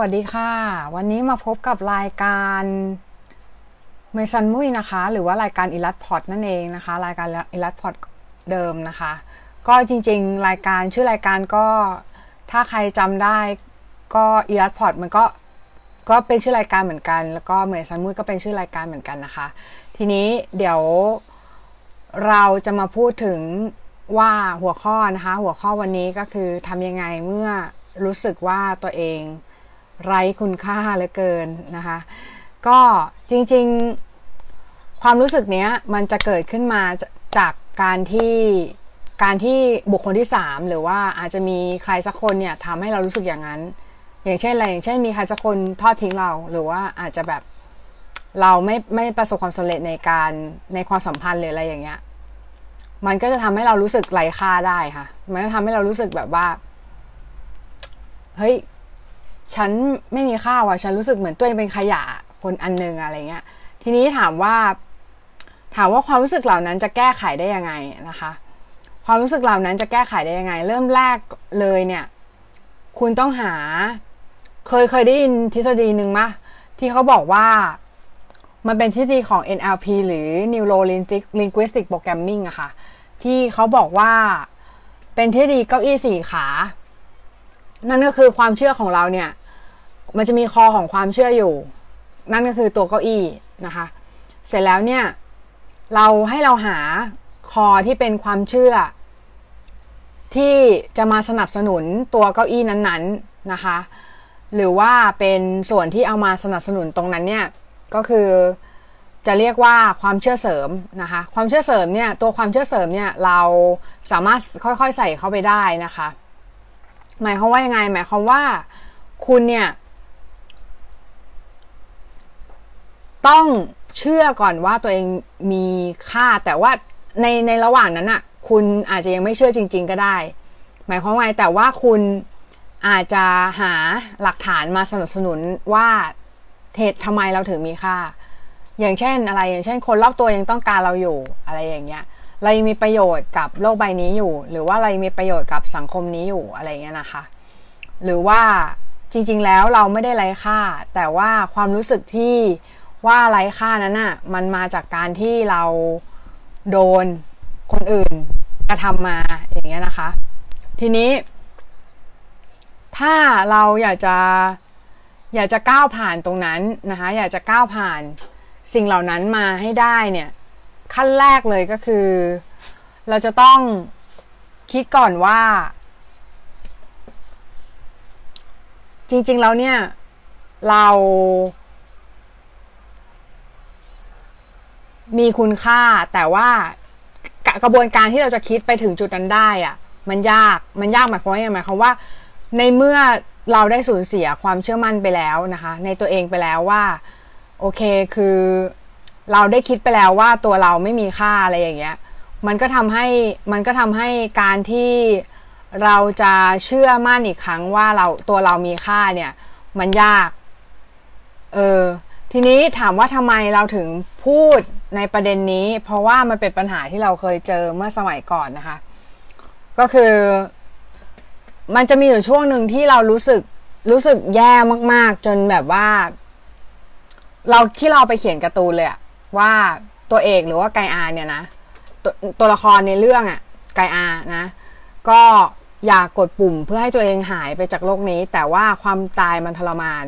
วัสดีค่ะ วันนี้มาพบกับรายการเมซันมุยนะคะ หรือว่ารายการอิลัดพอดนั่นเองนะคะ รายการอิลัดพอดเดิมนะคะ ก็จริงๆ รายการชื่อรายการก็ถ้าใครจำได้ก็อิลัดพอดมันก็ก็เป็นชื่อรายการเหมือนกัน แล้วก็เมซันมุยก็เป็นชื่อรายการเหมือนกันนะคะ ทีนี้เดี๋ยวเราจะมาพูดถึงว่าหัวข้อนะคะ หัวข้อวันนี้ก็คือทำยังไงเมื่อรู้สึกว่าตัวเอง ไร้คุณค่าเหลือเกินนะคะ ก็จริงๆความรู้สึกเนี้ยมันจะเกิดขึ้นมาจากการที่การที่บุคคลที่ 3 หรือว่าอาจจะมีใครสักคนเนี่ยทำให้เรารู้สึกอย่างนั้น อย่างเช่นอะไรอย่างเช่นมีใครสักคนทอดทิ้งเรา หรือว่าอาจจะแบบเราไม่ไม่ประสบความสำเร็จในการในความสัมพันธ์หรืออะไรอย่างเงี้ย มันก็จะทำให้เรารู้สึกไร้ค่าได้ค่ะ มันก็ทำให้เรารู้สึกแบบว่า เฮ้ย ฉันไม่มีค่าว่ะฉันรู้สึกเหมือนตัวเองเป็นขยะคนอันนึงอะไรเงี้ย ทีนี้ถามว่า ถามว่าความรู้สึกเหล่านั้นจะแก้ไขได้ยังไงนะคะ ความรู้สึกเหล่านั้นจะแก้ไขได้ยังไง เริ่มแรกเลยเนี่ย คุณต้องหา เคยเคยได้ยินทฤษฎีหนึ่งมะที่เขาบอกว่ามันเป็นทฤษฎีของ NLP หรือ Neuro Linguistic Programming อะค่ะ ที่เขาบอกว่าเป็นทฤษฎีเก้าอี้สี่ขา นั่นก็คือความเชื่อของเราเนี่ย มันจะมีคอของความเชื่ออยู่ นั่นก็คือตัวเก้าอี้นะคะ เสร็จแล้วเนี่ย เราให้เราหาคอที่เป็นความเชื่อ ที่จะมาสนับสนุนตัวเก้าอี้นั้นๆนะคะ หรือว่าเป็นส่วนที่เอามาสนับสนุนตรงนั้นเนี่ยก็คือจะเรียกว่าความเชื่อเสริมนะคะ ความเชื่อเสริมเนี่ยตัวความเชื่อเสริมเนี่ยเราสามารถค่อยๆใส่เข้าไปได้นะคะ หมายความว่ายังไงหมายความว่าคุณเนี่ย ต้องเชื่อก่อนว่าตัวเองมีค่า แต่ว่าในในระหว่างนั้นอะคุณอาจจะยังไม่เชื่อจริง ๆ ก็ได้ หมายความว่าแต่ว่าคุณอาจจะหาหลักฐานมาสนับสนุนว่าเหตุทำไมเราถึงมีค่า อย่างเช่นอะไรอย่างเช่น คนรอบตัวยังต้องการเราอยู่อะไรอย่างเงี้ยเรายังมีประโยชน์กับโลกใบนี้อยู่ หรือว่าเรายังมีประโยชน์กับสังคมนี้อยู่อะไรเงี้ยนะคะ หรือว่าจริง ๆ แล้วเราไม่ได้ไร้ค่า แต่ว่าความรู้สึกที่ ว่าไร้ค่านั้นน่ะมันมาจากการที่เราโดนคนอื่นกระทำมาอย่างเงี้ยนะคะ ทีนี้ ถ้าเราอยากจะอยากจะก้าวผ่านตรงนั้นนะคะ อยากจะก้าวผ่านสิ่งเหล่านั้นมาให้ได้เนี่ย ขั้นแรกเลยก็คือ เราจะต้องคิดก่อนว่า จริง ๆ แล้วเนี่ย เรา มีคุณค่า แต่ว่ากระบวนการที่เราจะคิดไปถึงจุดนั้นได้อะมันยากมันยากหมายความว่าหมายความว่า ในเมื่อเราได้สูญเสียความเชื่อมั่นไปแล้วนะคะ ในตัวเองไปแล้วว่า โอเคคือเราได้คิดไปแล้วว่าตัวเราไม่มีค่าอะไรอย่างเงี้ย มันก็ทำให้มันก็ทำให้การที่เราจะเชื่อมั่นอีกครั้งว่าเราตัวเรามีค่าเนี่ย มันยาก เออทีนี้ถามว่าทำไมเราถึงพูด ในประเด็นนี้ เพราะว่ามันเป็นปัญหาที่เราเคยเจอเมื่อสมัยก่อนนะคะ ก็คือ มันจะมีอยู่ช่วงหนึ่งที่เรารู้สึกรู้สึกแย่มาก ๆ จนแบบว่า เราที่เราไปเขียนการ์ตูนเลยอะว่าตัวเอกหรือว่าไกอาเนี่ยนะตตัวละครในเรื่องอะไกอานะ ก็อยากกดปุ่มเพื่อให้ตัวเองหายไปจากโลกนี้ แต่ว่าความตายมันทรมาน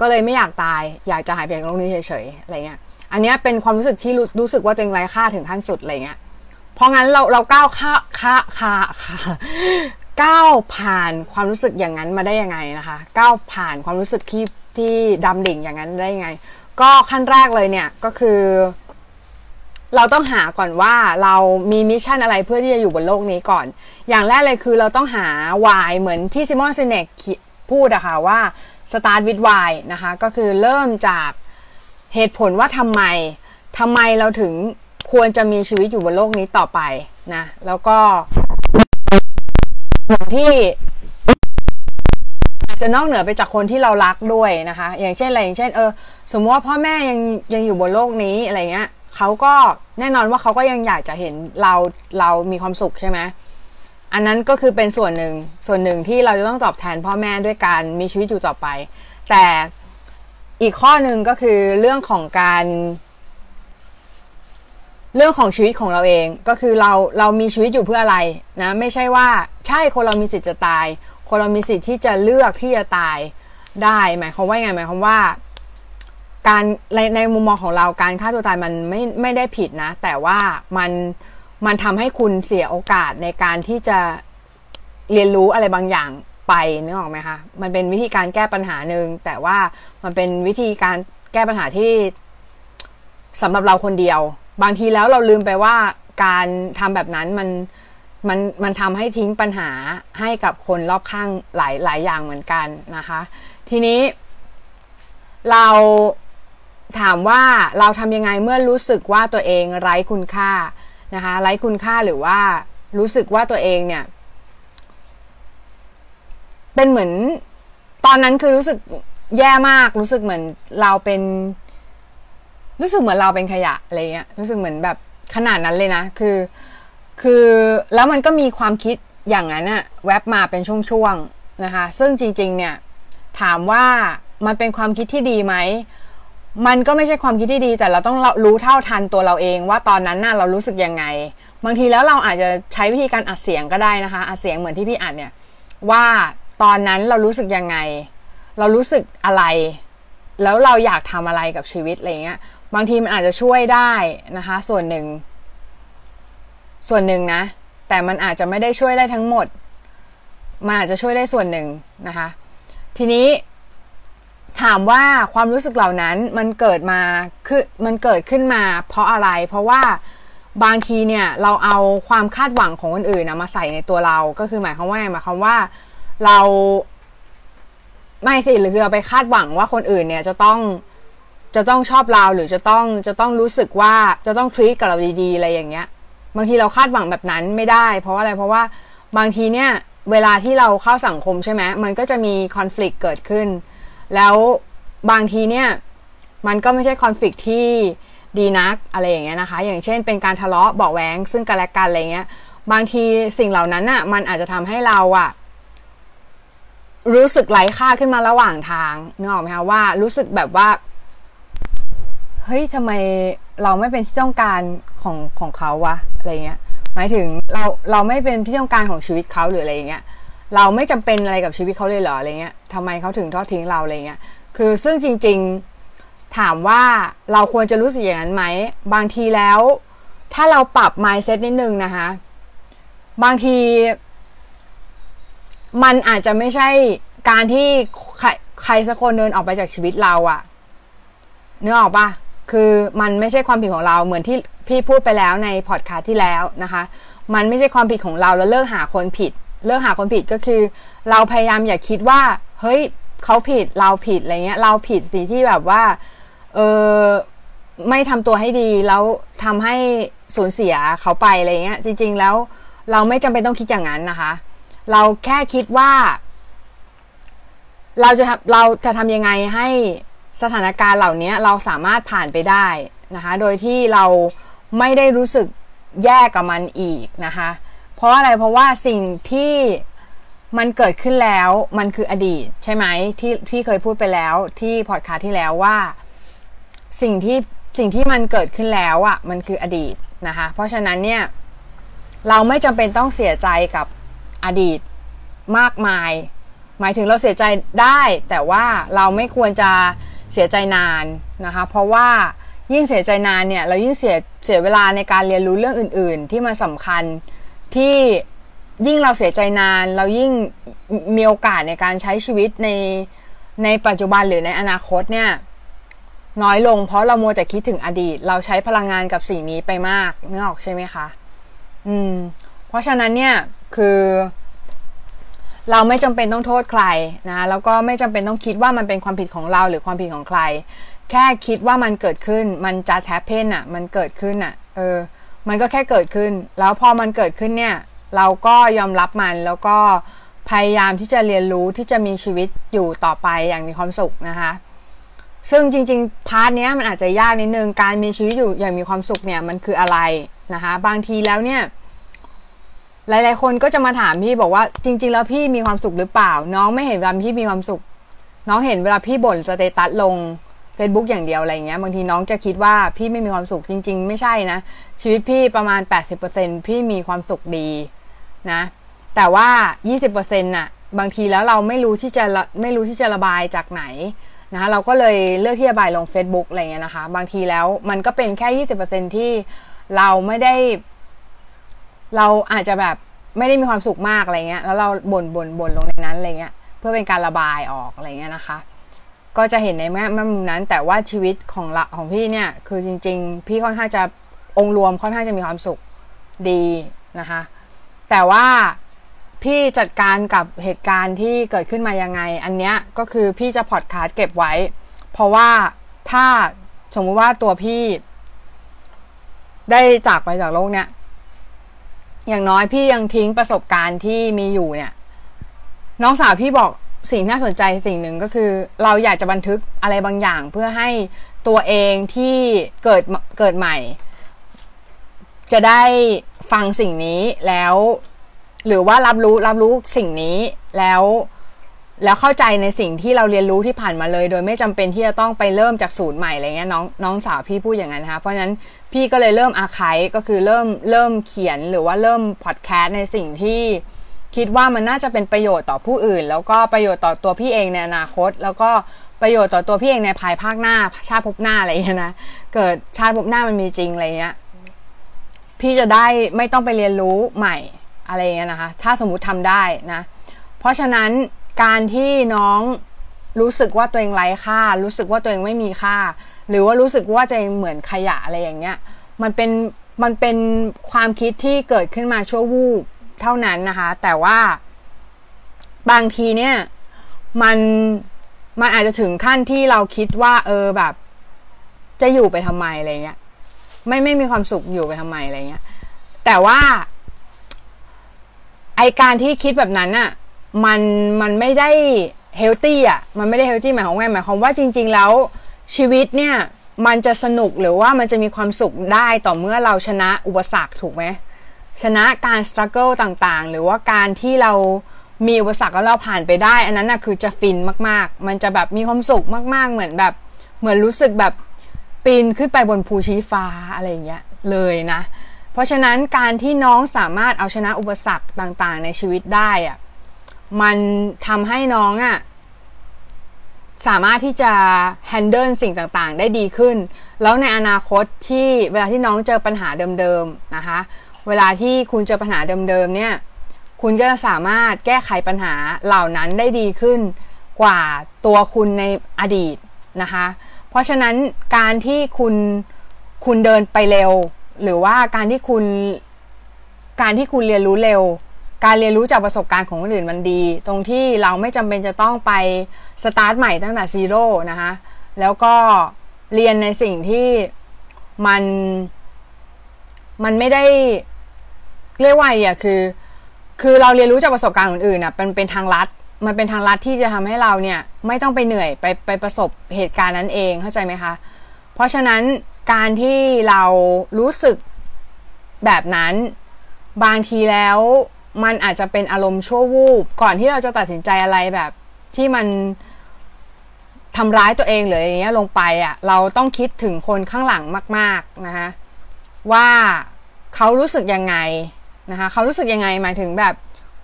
ก็เลยไม่อยากตาย อยากจะหายไปจากโลกนี้เฉยๆอะไรเงี้ย อันนี้เป็นความรู้สึกที่รู้สึกว่าตัวเองไร้ค่าถึงขั้นสุดอะไรเงี้ย เพราะงั้นเราเราก้าวค่าค่าค่าค่าก้าวผ่านความรู้สึกอย่างนั้นมาได้ยังไงนะคะก้าวผ่านความรู้สึกที่ที่ดำดิ่งอย่างนั้นได้ยังไง ก็ขั้นแรกเลยเนี่ยก็คือ เราต้องหาก่อนว่าเรามี mission อะไรเพื่อที่จะอยู่บนโลกนี้ก่อน อย่างแรกเลยคือเราต้องหาวายเหมือนที่ซิมอนซินเนกพูดอะคะ่ะว่า start with why นะคะก็คือเริ่มจาก เหตุผลว่าทำไมทำไมเราถึงควรจะมีชีวิตอยู่บนโลกนี้ต่อไปนะ แล้วก็ที่จะนอกเหนือไปจากคนที่เรารักด้วยนะคะ อย่างเช่นอะไรอย่างเช่น เออ สมมติว่าพ่อแม่ยังยังอยู่บนโลกนี้อะไรเงี้ยเขาก็แน่นอนว่าเขาก็ยังอยากจะเห็นเราเรามีความสุขใช่ไหมอันนั้นก็คือเป็นส่วนหนึ่งส่วนหนึ่งที่เราจะต้องตอบแทนพ่อแม่ด้วยการมีชีวิตอยู่ต่อไป แต่ อีกข้อหนึ่งก็คือเรื่องของการ เรื่องของชีวิตของเราเองก็คือเราเรามีชีวิตอยู่เพื่ออะไรนะ ไม่ใช่ว่าใช่คนเรามีสิทธิ์จะตาย คนเรามีสิทธิ์ที่จะเลือกที่จะตายได้ หมายความว่าไงหมายความว่า การในในมุมมองของเราการฆ่าตัวตายมันไม่ไม่ได้ผิดนะ แต่ว่ามันมันทำให้คุณเสียโอกาสในการที่จะเรียนรู้อะไรบางอย่าง ไปนึกออกไหมคะมันเป็นวิธีการแก้ปัญหาหนึ่งแต่ว่ามันเป็นวิธีการแก้ปัญหาที่สำหรับเราคนเดียว บางทีแล้วเราลืมไปว่าการทำแบบนั้นมันมันมันทำให้ทิ้งปัญหาให้กับคนรอบข้างหลายหลายอย่างเหมือนกันนะคะ ทีนี้ เราถามว่าเราทำยังไงเมื่อรู้สึกว่าตัวเองไร้คุณค่านะคะ ไร้คุณค่าหรือว่ารู้สึกว่าตัวเองเนี่ย เป็นเหมือน ตอนนั้นคือรู้สึกแย่มาก รู้สึกเหมือนเราเป็น รู้สึกเหมือนเราเป็นขยะอะไรเงี้ย รู้สึกเหมือนแบบขนาดนั้นเลยนะ คือ คือแล้วมันก็มีความคิดอย่างนั้นอะแวบมาเป็นช่วงๆนะคะ ซึ่งจริง ๆ เนี่ย ถามว่ามันเป็นความคิดที่ดีไหม มันก็ไม่ใช่ความคิดที่ดี แต่เราต้องรู้เท่าทันตัวเราเอง ว่าตอนนั้นน่ะเรารู้สึกยังไง บางทีแล้วเราอาจจะใช้วิธีการอัดเสียงก็ได้นะคะ อัดเสียงเหมือนที่พี่อัดเนี่ย ว่า ตอนนั้นเรารู้สึกยังไง เรารู้สึกอะไร แล้วเราอยากทำอะไรกับชีวิตอะไรเงี้ย บางทีมันอาจจะช่วยได้นะคะ ส่วนหนึ่ง ส่วนหนึ่งนะ แต่มันอาจจะไม่ได้ช่วยได้ทั้งหมด มันอาจจะช่วยได้ส่วนหนึ่งนะคะ ทีนี้ถามว่าความรู้สึกเหล่านั้นมันเกิดมาคือมันเกิดขึ้นมา เพราะอะไร เพราะว่าบางทีเนี่ยเราเอาความคาดหวังของคนอื่นนะมาใส่ในตัวเรา ก็คือหมายความว่าหมายความว่า เราไม่สิหรือคือเราไปคาดหวังว่าคนอื่นเนี่ยจะต้องจะต้องชอบเราหรือจะต้องจะต้องรู้สึกว่าจะต้องทรีตกับเราดี ๆ อะไรอย่างเงี้ย บางทีเราคาดหวังแบบนั้นไม่ได้ เพราะอะไรเพราะว่าบางทีเนี่ยเวลาที่เราเข้าสังคมใช่ไหมมันก็จะมีคอน FLICT เกิดขึ้น แล้วบางทีเนี่ยมันก็ไม่ใช่คอนฟ lict ที่ดีนักอะไรอย่างเงี้ยนะคะ อย่างเช่นเป็นการทะเลาะเบาแหวงซึ่งกันและกันอะไรเงี้ย บางทีสิ่งเหล่านั้นน่ะมันอาจจะทำให้เราอะ รู้สึกไร้ค่าขึ้นมาระหว่างทางนึกออกไหมคะว่ารู้สึกแบบว่าเฮ้ยทำไมเราไม่เป็นที่ต้องการของของเขาวะอะไรเงี้ย หมายถึงเราเราไม่เป็นที่ต้องการของชีวิตเขาหรืออะไรเงี้ยเราไม่จำเป็นอะไรกับชีวิตเขาเลยเหรออะไรเงี้ยทำไมเขาถึงทอดทิ้งเราอะไรเงี้ยคือซึ่งจริง ๆถามว่าเราควรจะรู้สึกอย่างนั้นไหมบางทีแล้ว ถ้าเราปรับ mindset นิดนึงนะคะ บางที มันอาจจะไม่ใช่การที่ใครใครสักคนเดินออกไปจากชีวิตเราอะเนื้อออกปะคือมันไม่ใช่ความผิดของเราเหมือนที่พี่พูดไปแล้วในพอดคาสต์ที่แล้วนะคะ มันไม่ใช่ความผิดของเราแล้วเลิกหาคนผิด เลือกหาคนผิดก็คือ เราพยายามอย่าคิดว่า เฮ้ยเขาผิดเราผิดอะไรเงี้ย เราผิดสิที่แบบว่า เออไม่ทำตัวให้ดีแล้วทำให้สูญเสียเขาไปอะไรเงี้ย จริง ๆ แล้วเราไม่จำเป็นต้องคิดอย่างนั้นนะคะ เราแค่คิดว่า เราจะเราจะทำยังไงให้สถานการณ์เหล่านี้เราสามารถผ่านไปได้นะคะ โดยที่เราไม่ได้รู้สึกแย่กับมันอีกนะคะ เพราะอะไรเพราะว่าสิ่งที่มันเกิดขึ้นแล้วมันคืออดีตใช่ไหมที่ที่เคยพูดไปแล้วที่พอดคาสที่แล้วว่า สิ่งที่สิ่งที่มันเกิดขึ้นแล้วอะ่ะมันคืออดีตนะคะ เพราะฉะนั้นเนี่ย เราไม่จำเป็นต้องเสียใจกับ อดีตมากมาย หมายถึงเราเสียใจได้ แต่ว่าเราไม่ควรจะเสียใจนานนะคะ เพราะว่ายิ่งเสียใจนานเนี่ยเรายิ่งเสียเสียเวลาในการเรียนรู้เรื่องอื่น ๆ ที่มันสำคัญที่ยิ่งเราเสียใจนาน เรายิ่งมีโอกาสในการใช้ชีวิตในในปัจจุบันหรือในอนาคตเนี่ยน้อยลงเพราะเราโมแต่คิดถึงอดีต เราใช้พลังงานกับสิ่งนี้ไปมากนึกออกใช่ไหมคะ อืม เพราะฉะนั้นเนี่ย คือเราไม่จำเป็นต้องโทษใครนะแล้วก็ไม่จำเป็นต้องคิดว่ามันเป็นความผิดของเราหรือความผิดของใคร แค่คิดว่ามันเกิดขึ้นมันจะแทปเพนอะ มันเกิดขึ้นอะ เออ มันก็แค่เกิดขึ้น แล้วพอมันเกิดขึ้นเนี่ย เราก็ยอมรับมันแล้วก็พยายามที่จะเรียนรู้ที่จะมีชีวิตอยู่ต่อไปอย่างมีความสุขนะคะ ซึ่งจริงๆ part นี้มันอาจจะยากนิดนึงการมีชีวิตอยู่อย่างมีความสุขเนี่ยมันคืออะไรนะคะ บางทีแล้วเนี่ย หลาย ๆ คนก็จะมาถามพี่บอกว่าจริง ๆ แล้วพี่มีความสุขหรือเปล่า น้องไม่เห็นว่าพี่มีความสุข น้องเห็นเวลาพี่บ่น status ลง Facebook อย่างเดียวอะไรเงี้ยบางทีน้องจะคิดว่าพี่ไม่มีความสุขจริง ๆ ไม่ใช่นะ ชีวิตพี่ประมาณ 80%พี่มีความสุขดีนะ แต่ว่า 20%น่ะบางทีแล้วเราไม่รู้ที่จะไม่รู้ที่จะระบายจากไหนนะคะเราก็เลยเลือกที่จะระบายลง Facebook อะไรเงี้ยนะคะ บางทีแล้วมันก็เป็นแค่ 20%ที่เราไม่ได้ เราอาจจะแบบไม่ได้มีความสุขมากอะไรเงี้ย แล้วเราบ่นบ่นบ่นลงในนั้นอะไรเงี้ย เพื่อเป็นการระบายออกอะไรเงี้ยนะคะ ก็จะเห็นในแง่มุมนั้น แต่ว่าชีวิตของละของพี่เนี่ย คือจริง ๆ พี่ค่อนข้างจะองค์รวมค่อนข้างจะมีความสุขดีนะคะ แต่ว่าพี่จัดการกับเหตุการณ์ที่เกิดขึ้นมายังไง อันเนี้ยก็คือพี่จะพอดคาสต์เก็บไว้ เพราะว่าถ้าสมมุติว่าตัวพี่ ได้จากไปจากโลกเนี้ย อย่างน้อยพี่ยังทิ้งประสบการณ์ที่มีอยู่เนี่ย น้องสาวพี่บอกสิ่งน่าสนใจสิ่งหนึ่งก็คือ เราอยากจะบันทึกอะไรบางอย่าง เพื่อให้ตัวเองที่เกิดเกิดใหม่ จะได้ฟังสิ่งนี้แล้ว หรือว่ารับรู้รับรู้สิ่งนี้แล้ว แล้วเข้าใจในสิ่งที่เราเรียนรู้ที่ผ่านมาเลย โดยไม่จำเป็นที่จะต้องไปเริ่มจากศูนย์ใหม่อะไรเงี้ยน้องน้องสาวพี่พูดอย่างนั้นนะคะเพราะฉะนั้นพี่ก็เลยเริ่มอาคายก็คือเริ่มเริ่มเขียนหรือว่าเริ่มพอดแคสต์ในสิ่งที่คิดว่ามันน่าจะเป็นประโยชน์ต่อผู้อื่น แล้วก็ประโยชน์ต่อตัวพี่เองในอนาคต แล้วก็ประโยชน์ต่อตัวพี่เองในภายภาคหน้า ชาติภพหน้าอะไรเงี้ยนะเกิดชาติภพหน้ามันมีจริงอะไรเงี้ยพี่จะได้ไม่ต้องไปเรียนรู้ใหม่อะไรเงี้ยนะคะ ถ้าสมมุติทำได้นะ เพราะฉะนั้น การที่น้องรู้สึกว่าตัวเองไร้ค่า รู้สึกว่าตัวเองไม่มีค่า หรือว่ารู้สึกว่าตัวเองเหมือนขยะอะไรอย่างเงี้ย มันเป็นมันเป็นความคิดที่เกิดขึ้นมาชั่ววูบเท่านั้นนะคะ แต่ว่าบางทีเนี่ยมันมันอาจจะถึงขั้นที่เราคิดว่า เออแบบ จะอยู่ไปทำไมอะไรเงี้ย ไม่ไม่มีความสุขอยู่ไปทำไมอะไรเงี้ย แต่ว่า ไอการที่คิดแบบนั้นอะ มันมันไม่ได้เฮลตี้อะมันไม่ได้เฮลตี้หมายความว่าหมายความว่าจริง ๆ แล้วชีวิตเนี่ยมันจะสนุกหรือว่ามันจะมีความสุขได้ต่อเมื่อเราชนะอุปสรรคถูกไหมชนะการสครัลเกิลต่างๆ หรือว่าการที่เรามีอุปสรรคแล้วเราผ่านไปได้ อันนั้นนะคือจะฟินมากๆ มันจะแบบมีความสุขมากๆ เหมือนแบบเหมือนรู้สึกแบบปีนขึ้นไปบนภูชีฟ้าอะไรอย่างเงี้ยเลยนะ เพราะฉะนั้นการที่น้องสามารถเอาชนะอุปสรรคต่างๆ ในชีวิตได้อะ มันทำให้น้องอะ่ะสามารถที่จะ handle สิ่งต่างๆ ได้ดีขึ้น แล้วในอนาคตที่เวลาที่น้องเจอปัญหาเดิมๆนะคะ เวลาที่คุณเจอปัญหาเดิมๆเนี่ย คุณก็จะสามารถแก้ไขปัญหาเหล่านั้นได้ดีขึ้นกว่าตัวคุณในอดีตนะคะ เพราะฉะนั้นการที่คุณคุณเดินไปเร็ว หรือว่าการที่คุณการที่คุณเรียนรู้เร็ว การเรียนรู้จากประสบการณ์ของคนอื่นมันดี ตรงที่เราไม่จำเป็นจะต้องไปสตาร์ทใหม่ตั้งแต่ zero นะคะแล้วก็เรียนในสิ่งที่มันมันไม่ได้เรียกว่าอะคือ คือเราเรียนรู้จากประสบการณ์คนอื่นอะเป็นเป็นทางลัดมันเป็นทางลัดที่จะทำให้เราเนี่ยไม่ต้องไปเหนื่อยไปไปประสบเหตุการณ์นั้นเองเข้าใจไหมคะ เพราะฉะนั้นการที่เรารู้สึกแบบนั้นบางทีแล้ว มันอาจจะเป็นอารมณ์ชั่ววูบก่อนที่เราจะตัดสินใจอะไรแบบที่มันทำร้ายตัวเองหรืออย่างเงี้ยลงไปอะ่ะเราต้องคิดถึงคนข้างหลังมาก ๆนะคะว่าเขารู้สึกยังไงนะคะเขารู้สึกยังไงหมายถึงแบบ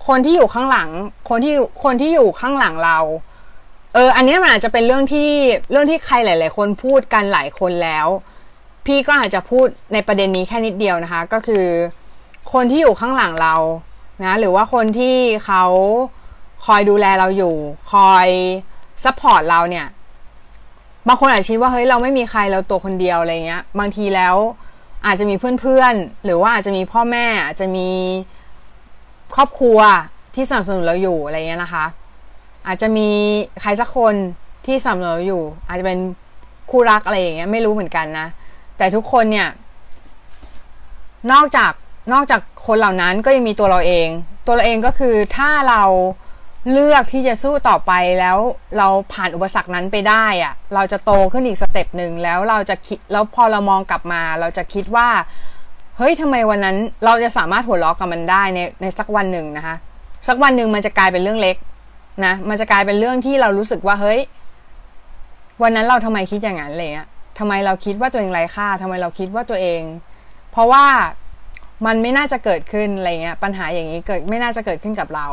คนที่อยู่ข้างหลัง คนที่คนที่อยู่ข้างหลังเรา เออ อันนี้มันอาจจะเป็นเรื่องที่เรื่องที่ใครหลาย ๆ คนพูดกันหลายคนแล้ว พี่ก็อาจจะพูดในประเด็นนี้แค่นิดเดียวนะคะ ก็คือ คนที่อยู่ข้างหลังเรา นะหรือว่าคนที่เขาคอยดูแลเราอยู่ คอย support เราเนี่ยบางคนอาจคิดว่าเฮ้ยเราไม่มีใครเราตัวคนเดียวอะไรเงี้ย บางทีแล้วอาจจะมีเพื่อนๆ หรือว่าอาจจะมีพ่อแม่อาจจะมีครอบครัวที่สนับสนุนเราอยู่อะไรเงี้ยนะคะ อาจจะมีใครสักคนที่สนับสนุนเราอยู่ อาจจะเป็นคู่รักอะไรอย่างเงี้ยไม่รู้เหมือนกันนะ แต่ทุกคนเนี่ย นอกจาก นอกจากคนเหล่านั้นก็ยังมีตัวเราเอง ตัวเราเองก็คือถ้าเราเลือกที่จะสู้ต่อไปแล้วเราผ่านอุปสรรคนั้นไปได้อะเราจะโตขึ้นอีก step หนึ่งแล้วเราจะคิดแล้วพอเรามองกลับมา เราจะคิดว่า เฮ้ยทำไมวันนั้นเราจะสามารถหัวเราะกับมันได้ในในสักวันหนึ่งนะคะสักวันหนึ่งมันจะกลายเป็นเรื่องเล็กนะมันจะกลายเป็นเรื่องที่เรารู้สึกว่าเฮ้ย วันนั้นเราทำไมคิดอย่างนั้นอะไรเงี้ยทำไมเราคิดว่าตัวเองไร้ค่าทำไมเราคิดว่าตัวเอง เพราะว่า มันไม่น่าจะเกิดขึ้นอะไรเงี้ยปัญหาอย่างนี้เกิดไม่น่าจะเกิดขึ้นกับเรา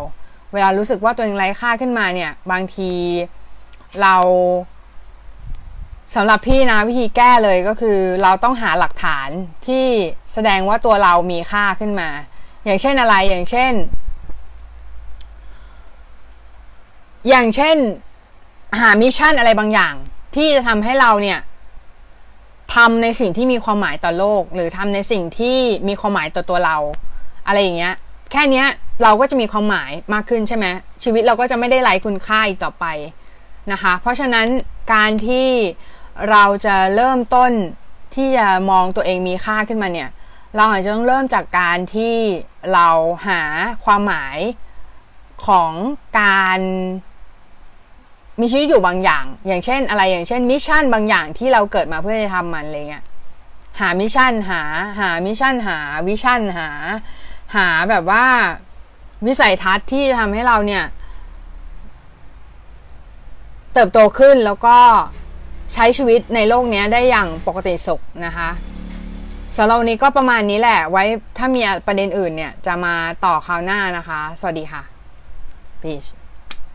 เวลารู้สึกว่าตัวเองไร้ค่าขึ้นมาเนี่ย บางทีเราสำหรับพี่นะวิธีแก้เลยก็คือ เราต้องหาหลักฐานที่แสดงว่าตัวเรามีค่าขึ้นมา อย่างเช่นอะไรอย่างเช่น อย่างเช่น หามิชชั่นอะไรบางอย่าง ที่จะทำให้เราเนี่ย ทำในสิ่งที่มีความหมายต่อโลก หรือทำในสิ่งที่มีความหมายต่อตัวเรา อะไรอย่างเงี้ย แค่เนี้ยเราก็จะมีความหมายมากขึ้นใช่ไหมชีวิตเราก็จะไม่ได้ไร้คุณค่าอีกต่อไปนะคะ เพราะฉะนั้นการที่เราจะเริ่มต้นที่จะมองตัวเองมีค่าขึ้นมาเนี่ย เราอาจจะต้องเริ่มจากการที่เราหาความหมายของการ มีชีวิตอยู่บางอย่าง อย่างเช่น อะไรอย่างเช่น mission บางอย่างที่เราเกิดมาเพื่อจะทำมันอะไรเงี้ยหา mission หาหา mission หา vision หา หาแบบว่าวิสัยทัศน์ที่จะทำให้เราเนี่ย เติบโตขึ้นแล้วก็ใช้ชีวิตในโลกนี้ได้อย่างปกติสุขนะคะสำหรับวันนี้ก็ประมาณนี้แหละ ไว้ถ้ามีประเด็นอื่นเนี่ย จะมาต่อคราวหน้านะคะ สวัสดีค่ะ peace